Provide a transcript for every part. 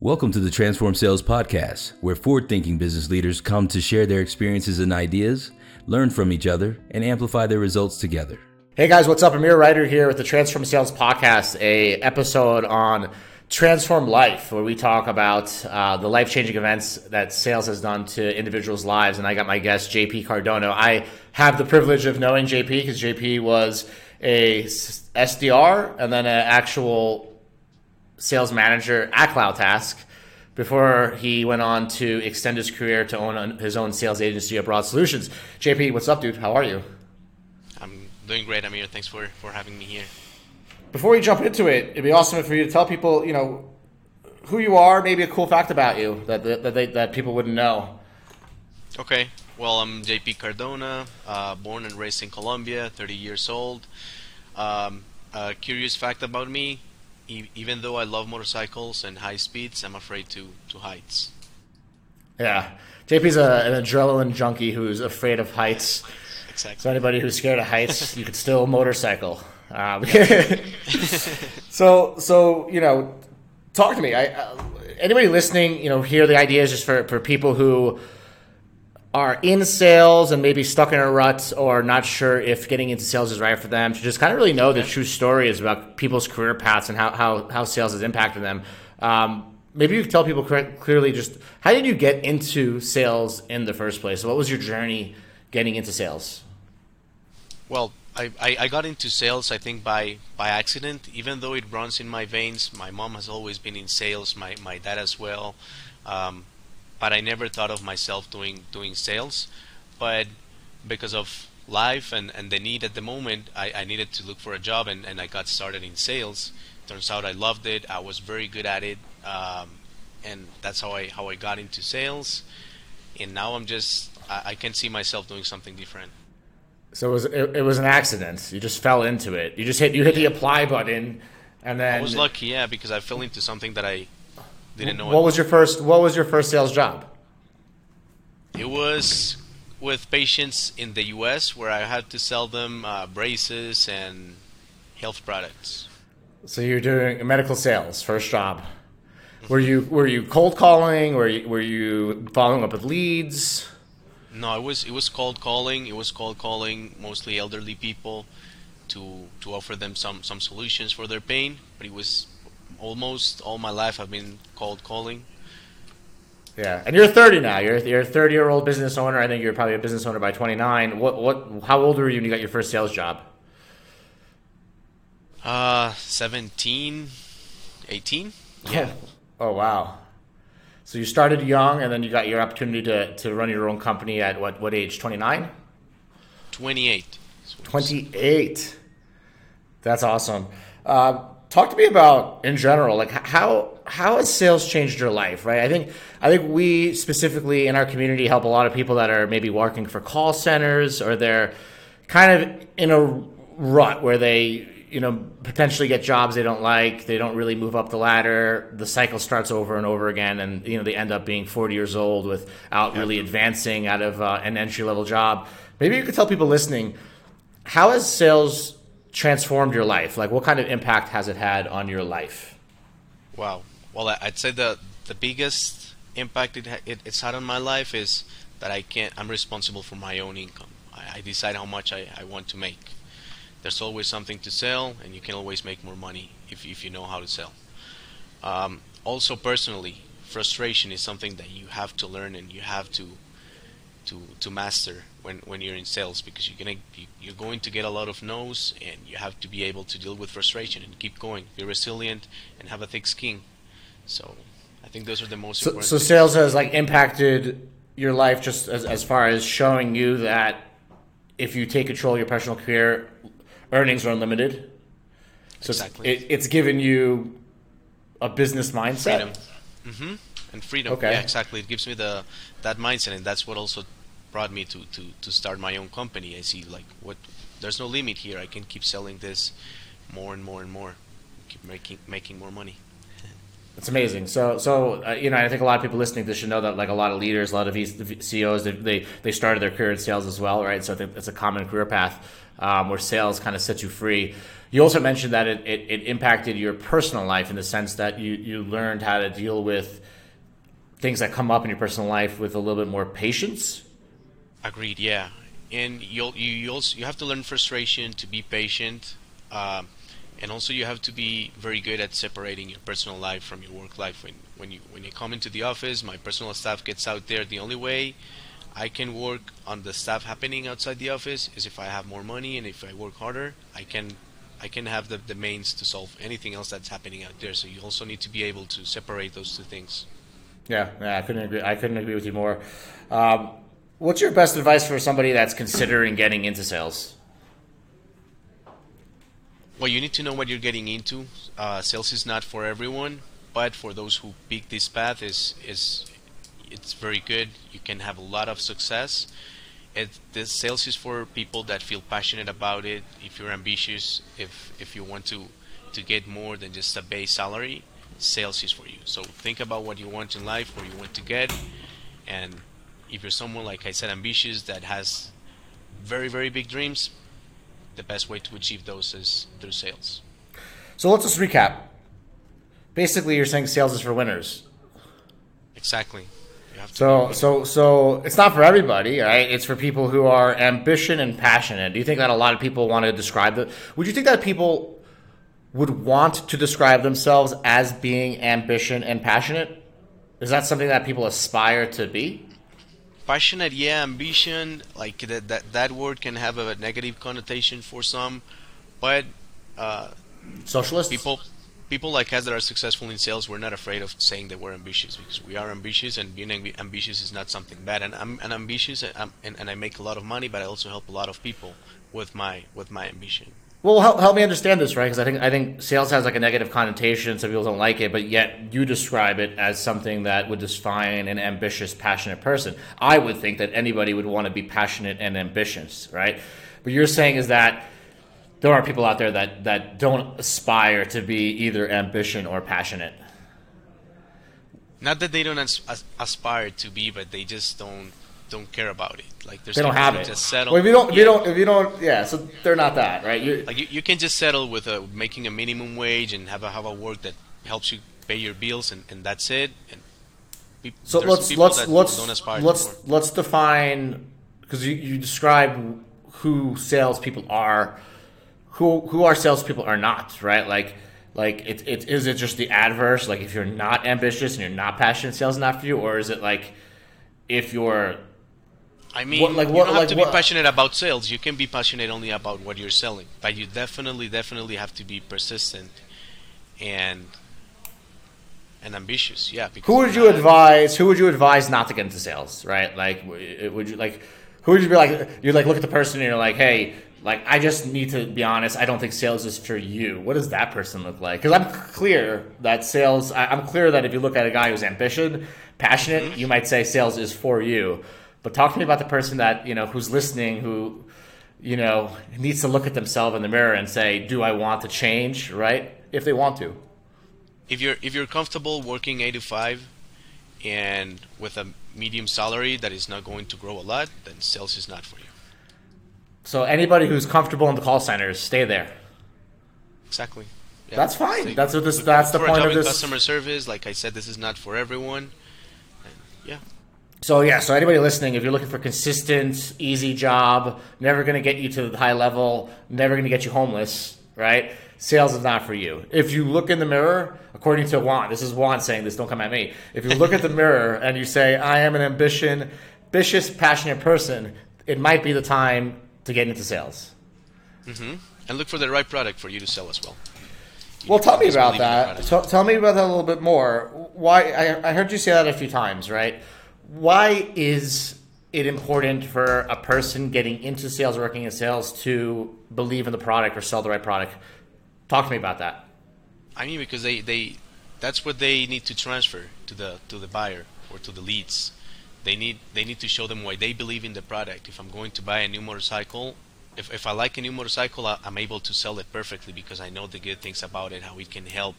Welcome to the Transform Sales Podcast, where forward thinking business leaders come to share their experiences and ideas, learn from each other, and amplify their results together. Hey guys, what's up? Amir Reiter here with the Transform Sales Podcast, a episode on Transform Life, where we talk about uh, the life changing events that sales has done to individuals' lives. And I got my guest, JP Cardona. I have the privilege of knowing JP because JP was a SDR and then an actual sales manager at CloudTask before he went on to extend his career to own his own sales agency, Abroad Solutions. JP, what's up, dude? How are you? I'm doing great, Amir. Thanks for, for having me here. Before we jump into it, it'd be awesome for you to tell people, you know, who you are, maybe a cool fact about you that that, they, that people wouldn't know. Okay. Well, I'm JP Cardona, uh, born and raised in Colombia, 30 years old. Um, a curious fact about me e- even though I love motorcycles and high speeds, I'm afraid to, to heights. Yeah. JP's a, an adrenaline junkie who's afraid of heights. Exactly. So anybody who's scared of heights, you could still motorcycle. Um, so, so you know, talk to me. I, uh, anybody listening, you know, here the idea is just for, for people who are in sales and maybe stuck in a rut or not sure if getting into sales is right for them to just kind of really know the true stories about people's career paths and how, how, how sales has impacted them. Um, maybe you could tell people clearly just how did you get into sales in the first place? What was your journey getting into sales? Well, I, I, I got into sales, I think, by, by accident. Even though it runs in my veins, my mom has always been in sales, my, my dad as well. Um, but I never thought of myself doing doing sales. But because of life and, and the need at the moment, I, I needed to look for a job and, and I got started in sales. Turns out I loved it. I was very good at it, um, and that's how I how I got into sales. And now I'm just I, I can see myself doing something different. So it was it, it, was an accident. You just fell into it. You just hit you hit the apply button, and then I was lucky, yeah, because I fell into something that I didn't know. What was your first? What was your first sales job? It was with patients in the U.S. where I had to sell them uh, braces and health products. So you're doing medical sales, first job. Were you were you cold calling? Were you, were you following up with leads? No, it was it was cold calling. It was cold calling mostly elderly people to to offer them some some solutions for their pain. But it was almost all my life I've been cold calling. Yeah, and you're 30 now. You're you're a 30 year old business owner. I think you're probably a business owner by 29. What what? How old were you when you got your first sales job? Uh, 17, 18. Yeah. Oh wow. So you started young, and then you got your opportunity to, to run your own company at what what age? 29. 28. 28. That's awesome. Uh, talk to me about in general like how how has sales changed your life right? I think i think we specifically in our community help a lot of people that are maybe working for call centers or they're kind of in a rut where they you know potentially get jobs they don't like they don't really move up the ladder the cycle starts over and over again and you know they end up being 40 years old without really advancing out of uh, an entry level job. Maybe you could tell people listening how has sales transformed your life? Like, what kind of impact has it had on your life? Wow. Well, I'd say the the biggest impact it, it it's had on my life is that I can't. I'm responsible for my own income. I, I decide how much I, I want to make. There's always something to sell, and you can always make more money if if you know how to sell. Um, also, personally, frustration is something that you have to learn and you have to to to master when when you're in sales because you're gonna you're going to get a lot of no's and you have to be able to deal with frustration and keep going be resilient and have a thick skin. So i think those are the most so, important so sales has like impacted your life just as, as far as showing you that if you take control of your professional career earnings are unlimited? So exactly. it's, it, it's given you a business mindset? Freedom. Mm-hmm. and freedom. Okay. Yeah exactly. It gives me the that mindset and that's what also brought me to, to, to start my own company. I see like what there's no limit here. I can keep selling this more and more and more, keep making making more money. It's amazing. So, so uh, you know, I think a lot of people listening to this should know that, like a lot of leaders, a lot of CEOs, they, they, they started their career in sales as well, right? So I think it's a common career path um, where sales kind of sets you free. You also mentioned that it, it, it, impacted your personal life in the sense that you, you learned how to deal with things that come up in your personal life with a little bit more patience. Agreed. Yeah, and you'll you you also you have to learn frustration to be patient. Um, and also you have to be very good at separating your personal life from your work life when when you when you come into the office my personal stuff gets out there the only way I can work on the stuff happening outside the office is if I have more money and if I work harder I can I can have the, the means to solve anything else that's happening out there so you also need to be able to separate those two things yeah, yeah I couldn't agree I couldn't agree with you more um, what's your best advice for somebody that's considering getting into sales well, you need to know what you're getting into. Uh, sales is not for everyone, but for those who pick this path, is is it's very good. You can have a lot of success. It, this sales is for people that feel passionate about it. If you're ambitious, if if you want to to get more than just a base salary, sales is for you. So think about what you want in life, where you want to get, and if you're someone like I said, ambitious that has very very big dreams, the best way to achieve those is through sales. So let's just recap. Basically, you're saying sales is for winners. Exactly. So, so, so it's not for everybody, right? It's for people who are ambition and passionate. Do you think that a lot of people want to describe that? Would you think that people would want to describe themselves as being ambition and passionate? Is that something that people aspire to be? Passionate yeah ambition like that that, that word can have a negative connotation for some but uh, socialist people people like us that are successful in sales we're not afraid of saying that we're ambitious because we are ambitious and being ambitious is not something bad and i'm an ambitious and, and, and i make a lot of money but i also help a lot of people with my with my ambition well, help, help me understand this, right? Because I think I think sales has like a negative connotation, so people don't like it. But yet you describe it as something that would define an ambitious, passionate person. I would think that anybody would want to be passionate and ambitious, right? But you're saying is that there are people out there that that don't aspire to be either ambition or passionate. Not that they don't as- aspire to be, but they just don't don't care about it. Like there's they don't have it. Just settle. Well, if you don't, if you don't, if you don't, yeah. So they're not that, right? You're, like you, you can just settle with a, making a minimum wage and have a have a work that helps you pay your bills, and, and that's it. And pe- so let's let's let's let's let's define because you you describe who salespeople are, who who our salespeople are not, right? Like like it, it is it just the adverse like if you're not ambitious and you're not passionate sales not for you or is it like if you're I mean, what, like, you don't have like, to be what? passionate about sales. You can be passionate only about what you're selling, but you definitely, definitely have to be persistent and and ambitious. Yeah. Who would you advise? Who would you advise not to get into sales? Right? Like, would you like? Who would you be like? You like look at the person and you're like, hey, like I just need to be honest. I don't think sales is for you. What does that person look like? Because I'm clear that sales. I, am clear that if you look at a guy who's ambitious, passionate, mm-hmm. you might say sales is for you. But talk to me about the person that you know who's listening, who you know needs to look at themselves in the mirror and say, "Do I want to change?" Right? If they want to. If you're if you're comfortable working eight to five, and with a medium salary that is not going to grow a lot, then sales is not for you. So anybody who's comfortable in the call centers, stay there. Exactly. Yeah. That's fine. So that's what this. That's the point of this. Customer service, like I said, this is not for everyone. And yeah. So yeah, so anybody listening, if you're looking for consistent, easy job, never going to get you to the high level, never going to get you homeless, right? Sales is not for you. If you look in the mirror, according to Juan, this is Juan saying this, don't come at me. If you look at the mirror and you say, I am an ambition, ambitious, passionate person, it might be the time to get into sales. Mm-hmm. And look for the right product for you to sell as well. You well, tell me about that. Tell, tell me about that a little bit more. Why? I, I heard you say that a few times, right? Why is it important for a person getting into sales, working in sales, to believe in the product or sell the right product? Talk to me about that. I mean, because they, they that's what they need to transfer to the to the buyer or to the leads. They need they need to show them why they believe in the product. If I'm going to buy a new motorcycle, if if I like a new motorcycle, I, I'm able to sell it perfectly because I know the good things about it, how it can help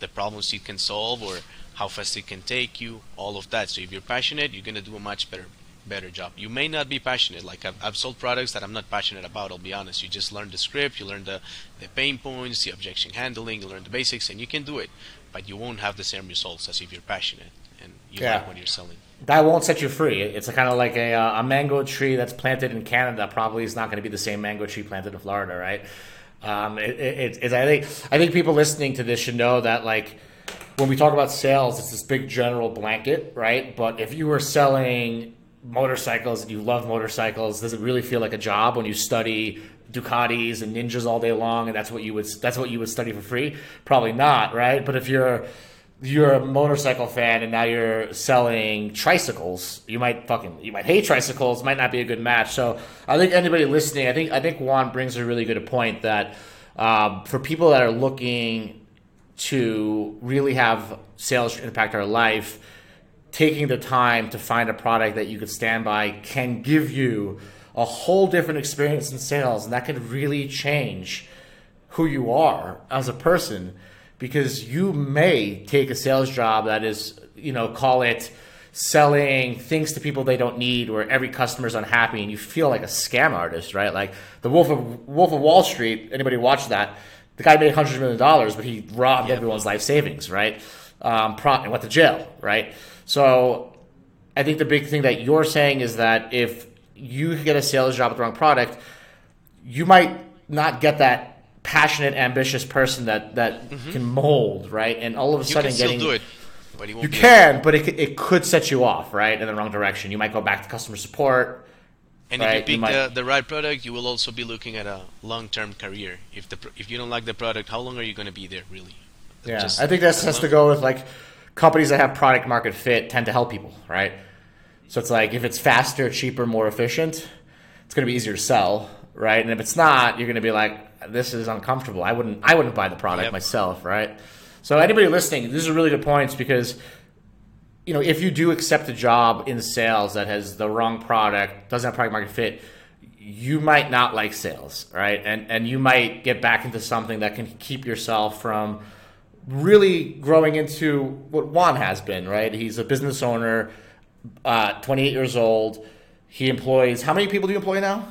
the problems it can solve or how fast it can take you, all of that. So if you're passionate, you're gonna do a much better better job. You may not be passionate. Like I've, I've sold products that I'm not passionate about. I'll be honest. You just learn the script, you learn the the pain points, the objection handling, you learn the basics, and you can do it. But you won't have the same results as if you're passionate and you Yeah. like what you're selling. that won't set you free. It's kind of like a, a mango tree that's planted in Canada probably is not going to be the same mango tree planted in Florida, right? Um, it, it, I think I think people listening to this should know that like when we talk about sales, it's this big general blanket, right? But if you were selling motorcycles and you love motorcycles, does it really feel like a job when you study Ducatis and Ninjas all day long and that's what you would that's what you would study for free? Probably not, right? But if you're you're a motorcycle fan and now you're selling tricycles, you might fucking you might hate tricycles, might not be a good match. So I think anybody listening, I think I think Juan brings a really good point that um, for people that are looking to really have sales impact our life, taking the time to find a product that you could stand by can give you a whole different experience in sales, and that can really change who you are as a person because you may take a sales job that is, you know, call it selling things to people they don't need where every customer's unhappy and you feel like a scam artist, right? Like the Wolf of Wolf of Wall Street, anybody watch that? The guy made hundreds of million dollars, but he robbed everyone's life savings, right? Um, and went to jail, right? So I think the big thing that you're saying is that if you get a sales job with the wrong product, you might not get that passionate, ambitious person that that can mold, right? And all of a Mm-hmm. You sudden, getting do it, but it won't you can, but it, could- it could set you off, right, in the wrong direction. You might go back to customer support. And Right, if you you pick might- the, the right product, you will also be looking at a long-term career. If the if you don't like the product, how long are you going to be there really? Yeah, Just I think this as has to go with like companies that have product market fit tend to help people, right? So it's like if it's faster, cheaper, more efficient, it's going to be easier to sell, right? And if it's not, you're going to be like, this is uncomfortable. I wouldn't, I wouldn't buy the product Yep. myself, right? So anybody listening, these are really good points because you know if you do accept a job in sales that has the wrong product, doesn't have product market fit, you might not like sales, right? And and you might get back into something that can keep yourself from really growing into what Juan has been, right? He's a business owner, uh, 28 years old. He employs how many people do you employ now?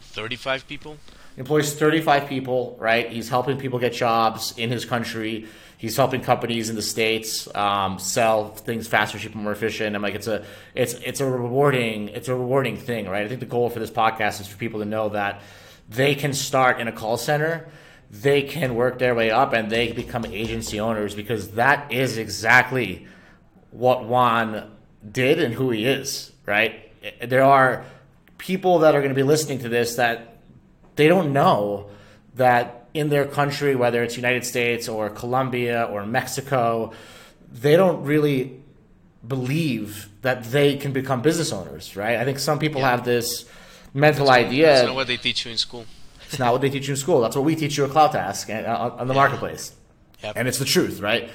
35 people. Employs 35 people, right? He's helping people get jobs in his country. He's helping companies in the states um, sell things faster, cheaper, more efficient. I'm like, it's a, it's, it's a rewarding, it's a rewarding thing, right? I think the goal for this podcast is for people to know that they can start in a call center, they can work their way up, and they become agency owners because that is exactly what Juan did and who he is, right? There are people that are going to be listening to this that they don't know that in their country, whether it's United States or Colombia or Mexico, they don't really believe that they can become business owners, right? I think some people have this mental idea. That's not what they teach you in school. It's not what they teach you in school. That's what we teach you at CloudTask and uh, on the marketplace. Yep. And it's the truth, right?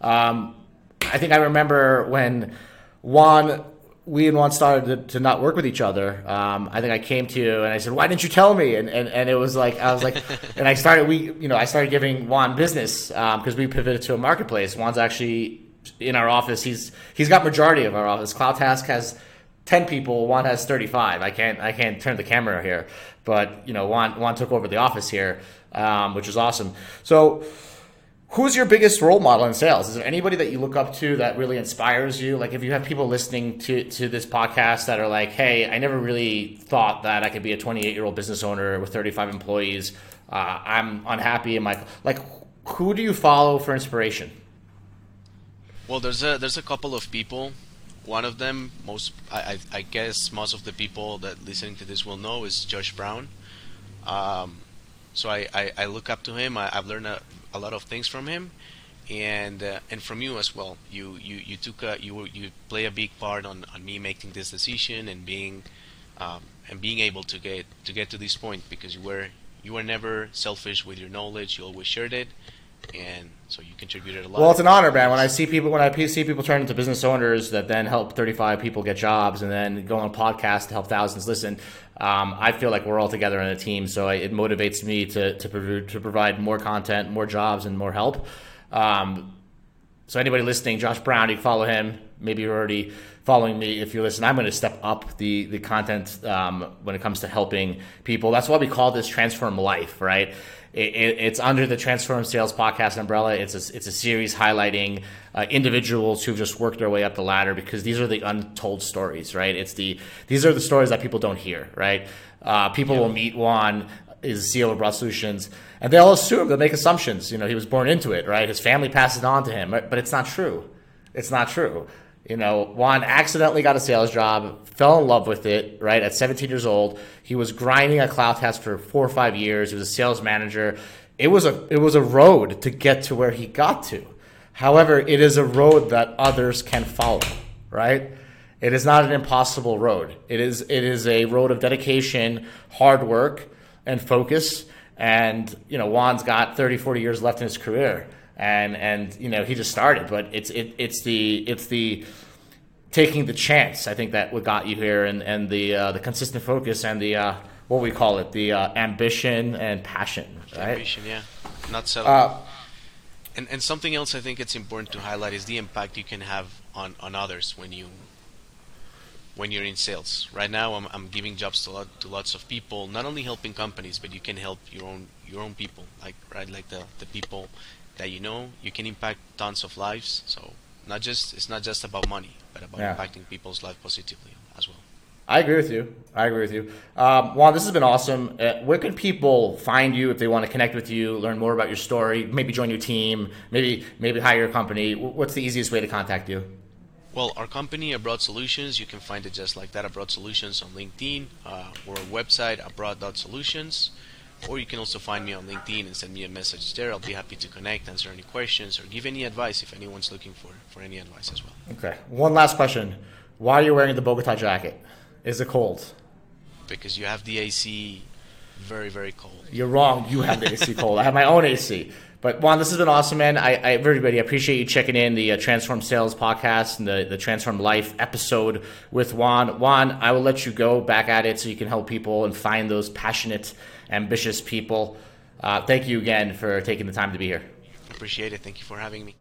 Um, I think I remember when Juan, we and Juan started to, to not work with each other. Um, I think I came to you and I said, "Why didn't you tell me?" And and, and it was like I was like, and I started we you know I started giving Juan business because we pivoted to a marketplace. Juan's actually in our office. He's he's got majority of our office. CloudTask has. 10 people juan has 35 i can't i can't turn the camera here but you know juan, juan took over the office here um, which is awesome so who's your biggest role model in sales is there anybody that you look up to that really inspires you like if you have people listening to, to this podcast that are like hey i never really thought that i could be a 28 year old business owner with 35 employees uh, i'm unhappy in my like who do you follow for inspiration Well, there's a there's a couple of people. One of them, most I, I, guess most of the people that listening to this will know is Josh Braun. Um, so I, I, I look up to him. I, I've learned a, a lot of things from him, and uh, and from you as well. You you, you took a, you you play a big part on, on me making this decision and being um, and being able to get to get to this point because you were you were never selfish with your knowledge. You always shared it, and so you contributed a lot. Well, it's an honor, man. When I see people, when I see people turn into business owners that then help 35 people get jobs and then go on podcasts to help thousands listen, um, I feel like we're all together in a team. So it motivates me to to, prov- to provide more content, more jobs, and more help. Um, so anybody listening, Josh Braun, you can follow him. Maybe you're already following me. If you listen, I'm going to step up the the content um, when it comes to helping people. That's why we call this Transform Life, right? It, it, it's under the Transform Sales Podcast umbrella. It's a, it's a series highlighting uh, individuals who've just worked their way up the ladder because these are the untold stories, right? It's the these are the stories that people don't hear, right? Uh, people yeah. will meet Juan is CEO of Broad Solutions, and they'll assume they'll make assumptions. You know, he was born into it, right? His family passed it on to him, but it's not true. It's not true. You know, Juan accidentally got a sales job, fell in love with it, right? At 17 years old. He was grinding at CloudTask for four or five years. He was a sales manager. It was a it was a road to get to where he got to. However, it is a road that others can follow, right? It is not an impossible road. It is it is a road of dedication, hard work, and focus. And, you know, Juan's got 30, 40 years left in his career and and you know he just started. But it's it, it's the it's the taking the chance. I think that what got you here, and and the uh, the consistent focus and the uh, what we call it, the uh, ambition and passion. Right? Ambition, yeah, not settling. Uh, and and something else I think it's important to highlight is the impact you can have on on others when you when you're in sales. Right now, I'm, I'm giving jobs to, lot, to lots of people, not only helping companies, but you can help your own your own people, like right, like the, the people that you know you can impact tons of lives. So not just it's not just about money, but about yeah. impacting people's life positively as well. I agree with you. I agree with you. Um, Juan, this has been awesome. Uh, where can people find you if they want to connect with you, learn more about your story, maybe join your team, maybe maybe hire your company? What's the easiest way to contact you? Well, our company, Abroad Solutions, you can find it just like that, Abroad Solutions on LinkedIn, uh, or our website, abroad.solutions. Or you can also find me on LinkedIn and send me a message there. I'll be happy to connect, answer any questions, or give any advice if anyone's looking for, for any advice as well. Okay. One last question. Why are you wearing the Bogota jacket? Is it cold? Because you have the AC very, very cold. You're wrong. You have the AC cold. I have my own AC. But Juan, this has been awesome, man. I, I everybody I appreciate you checking in the uh, Transform Sales podcast and the, the Transform Life episode with Juan. Juan, I will let you go back at it so you can help people and find those passionate ambitious people. Uh, thank you again for taking the time to be here. Appreciate it. Thank you for having me.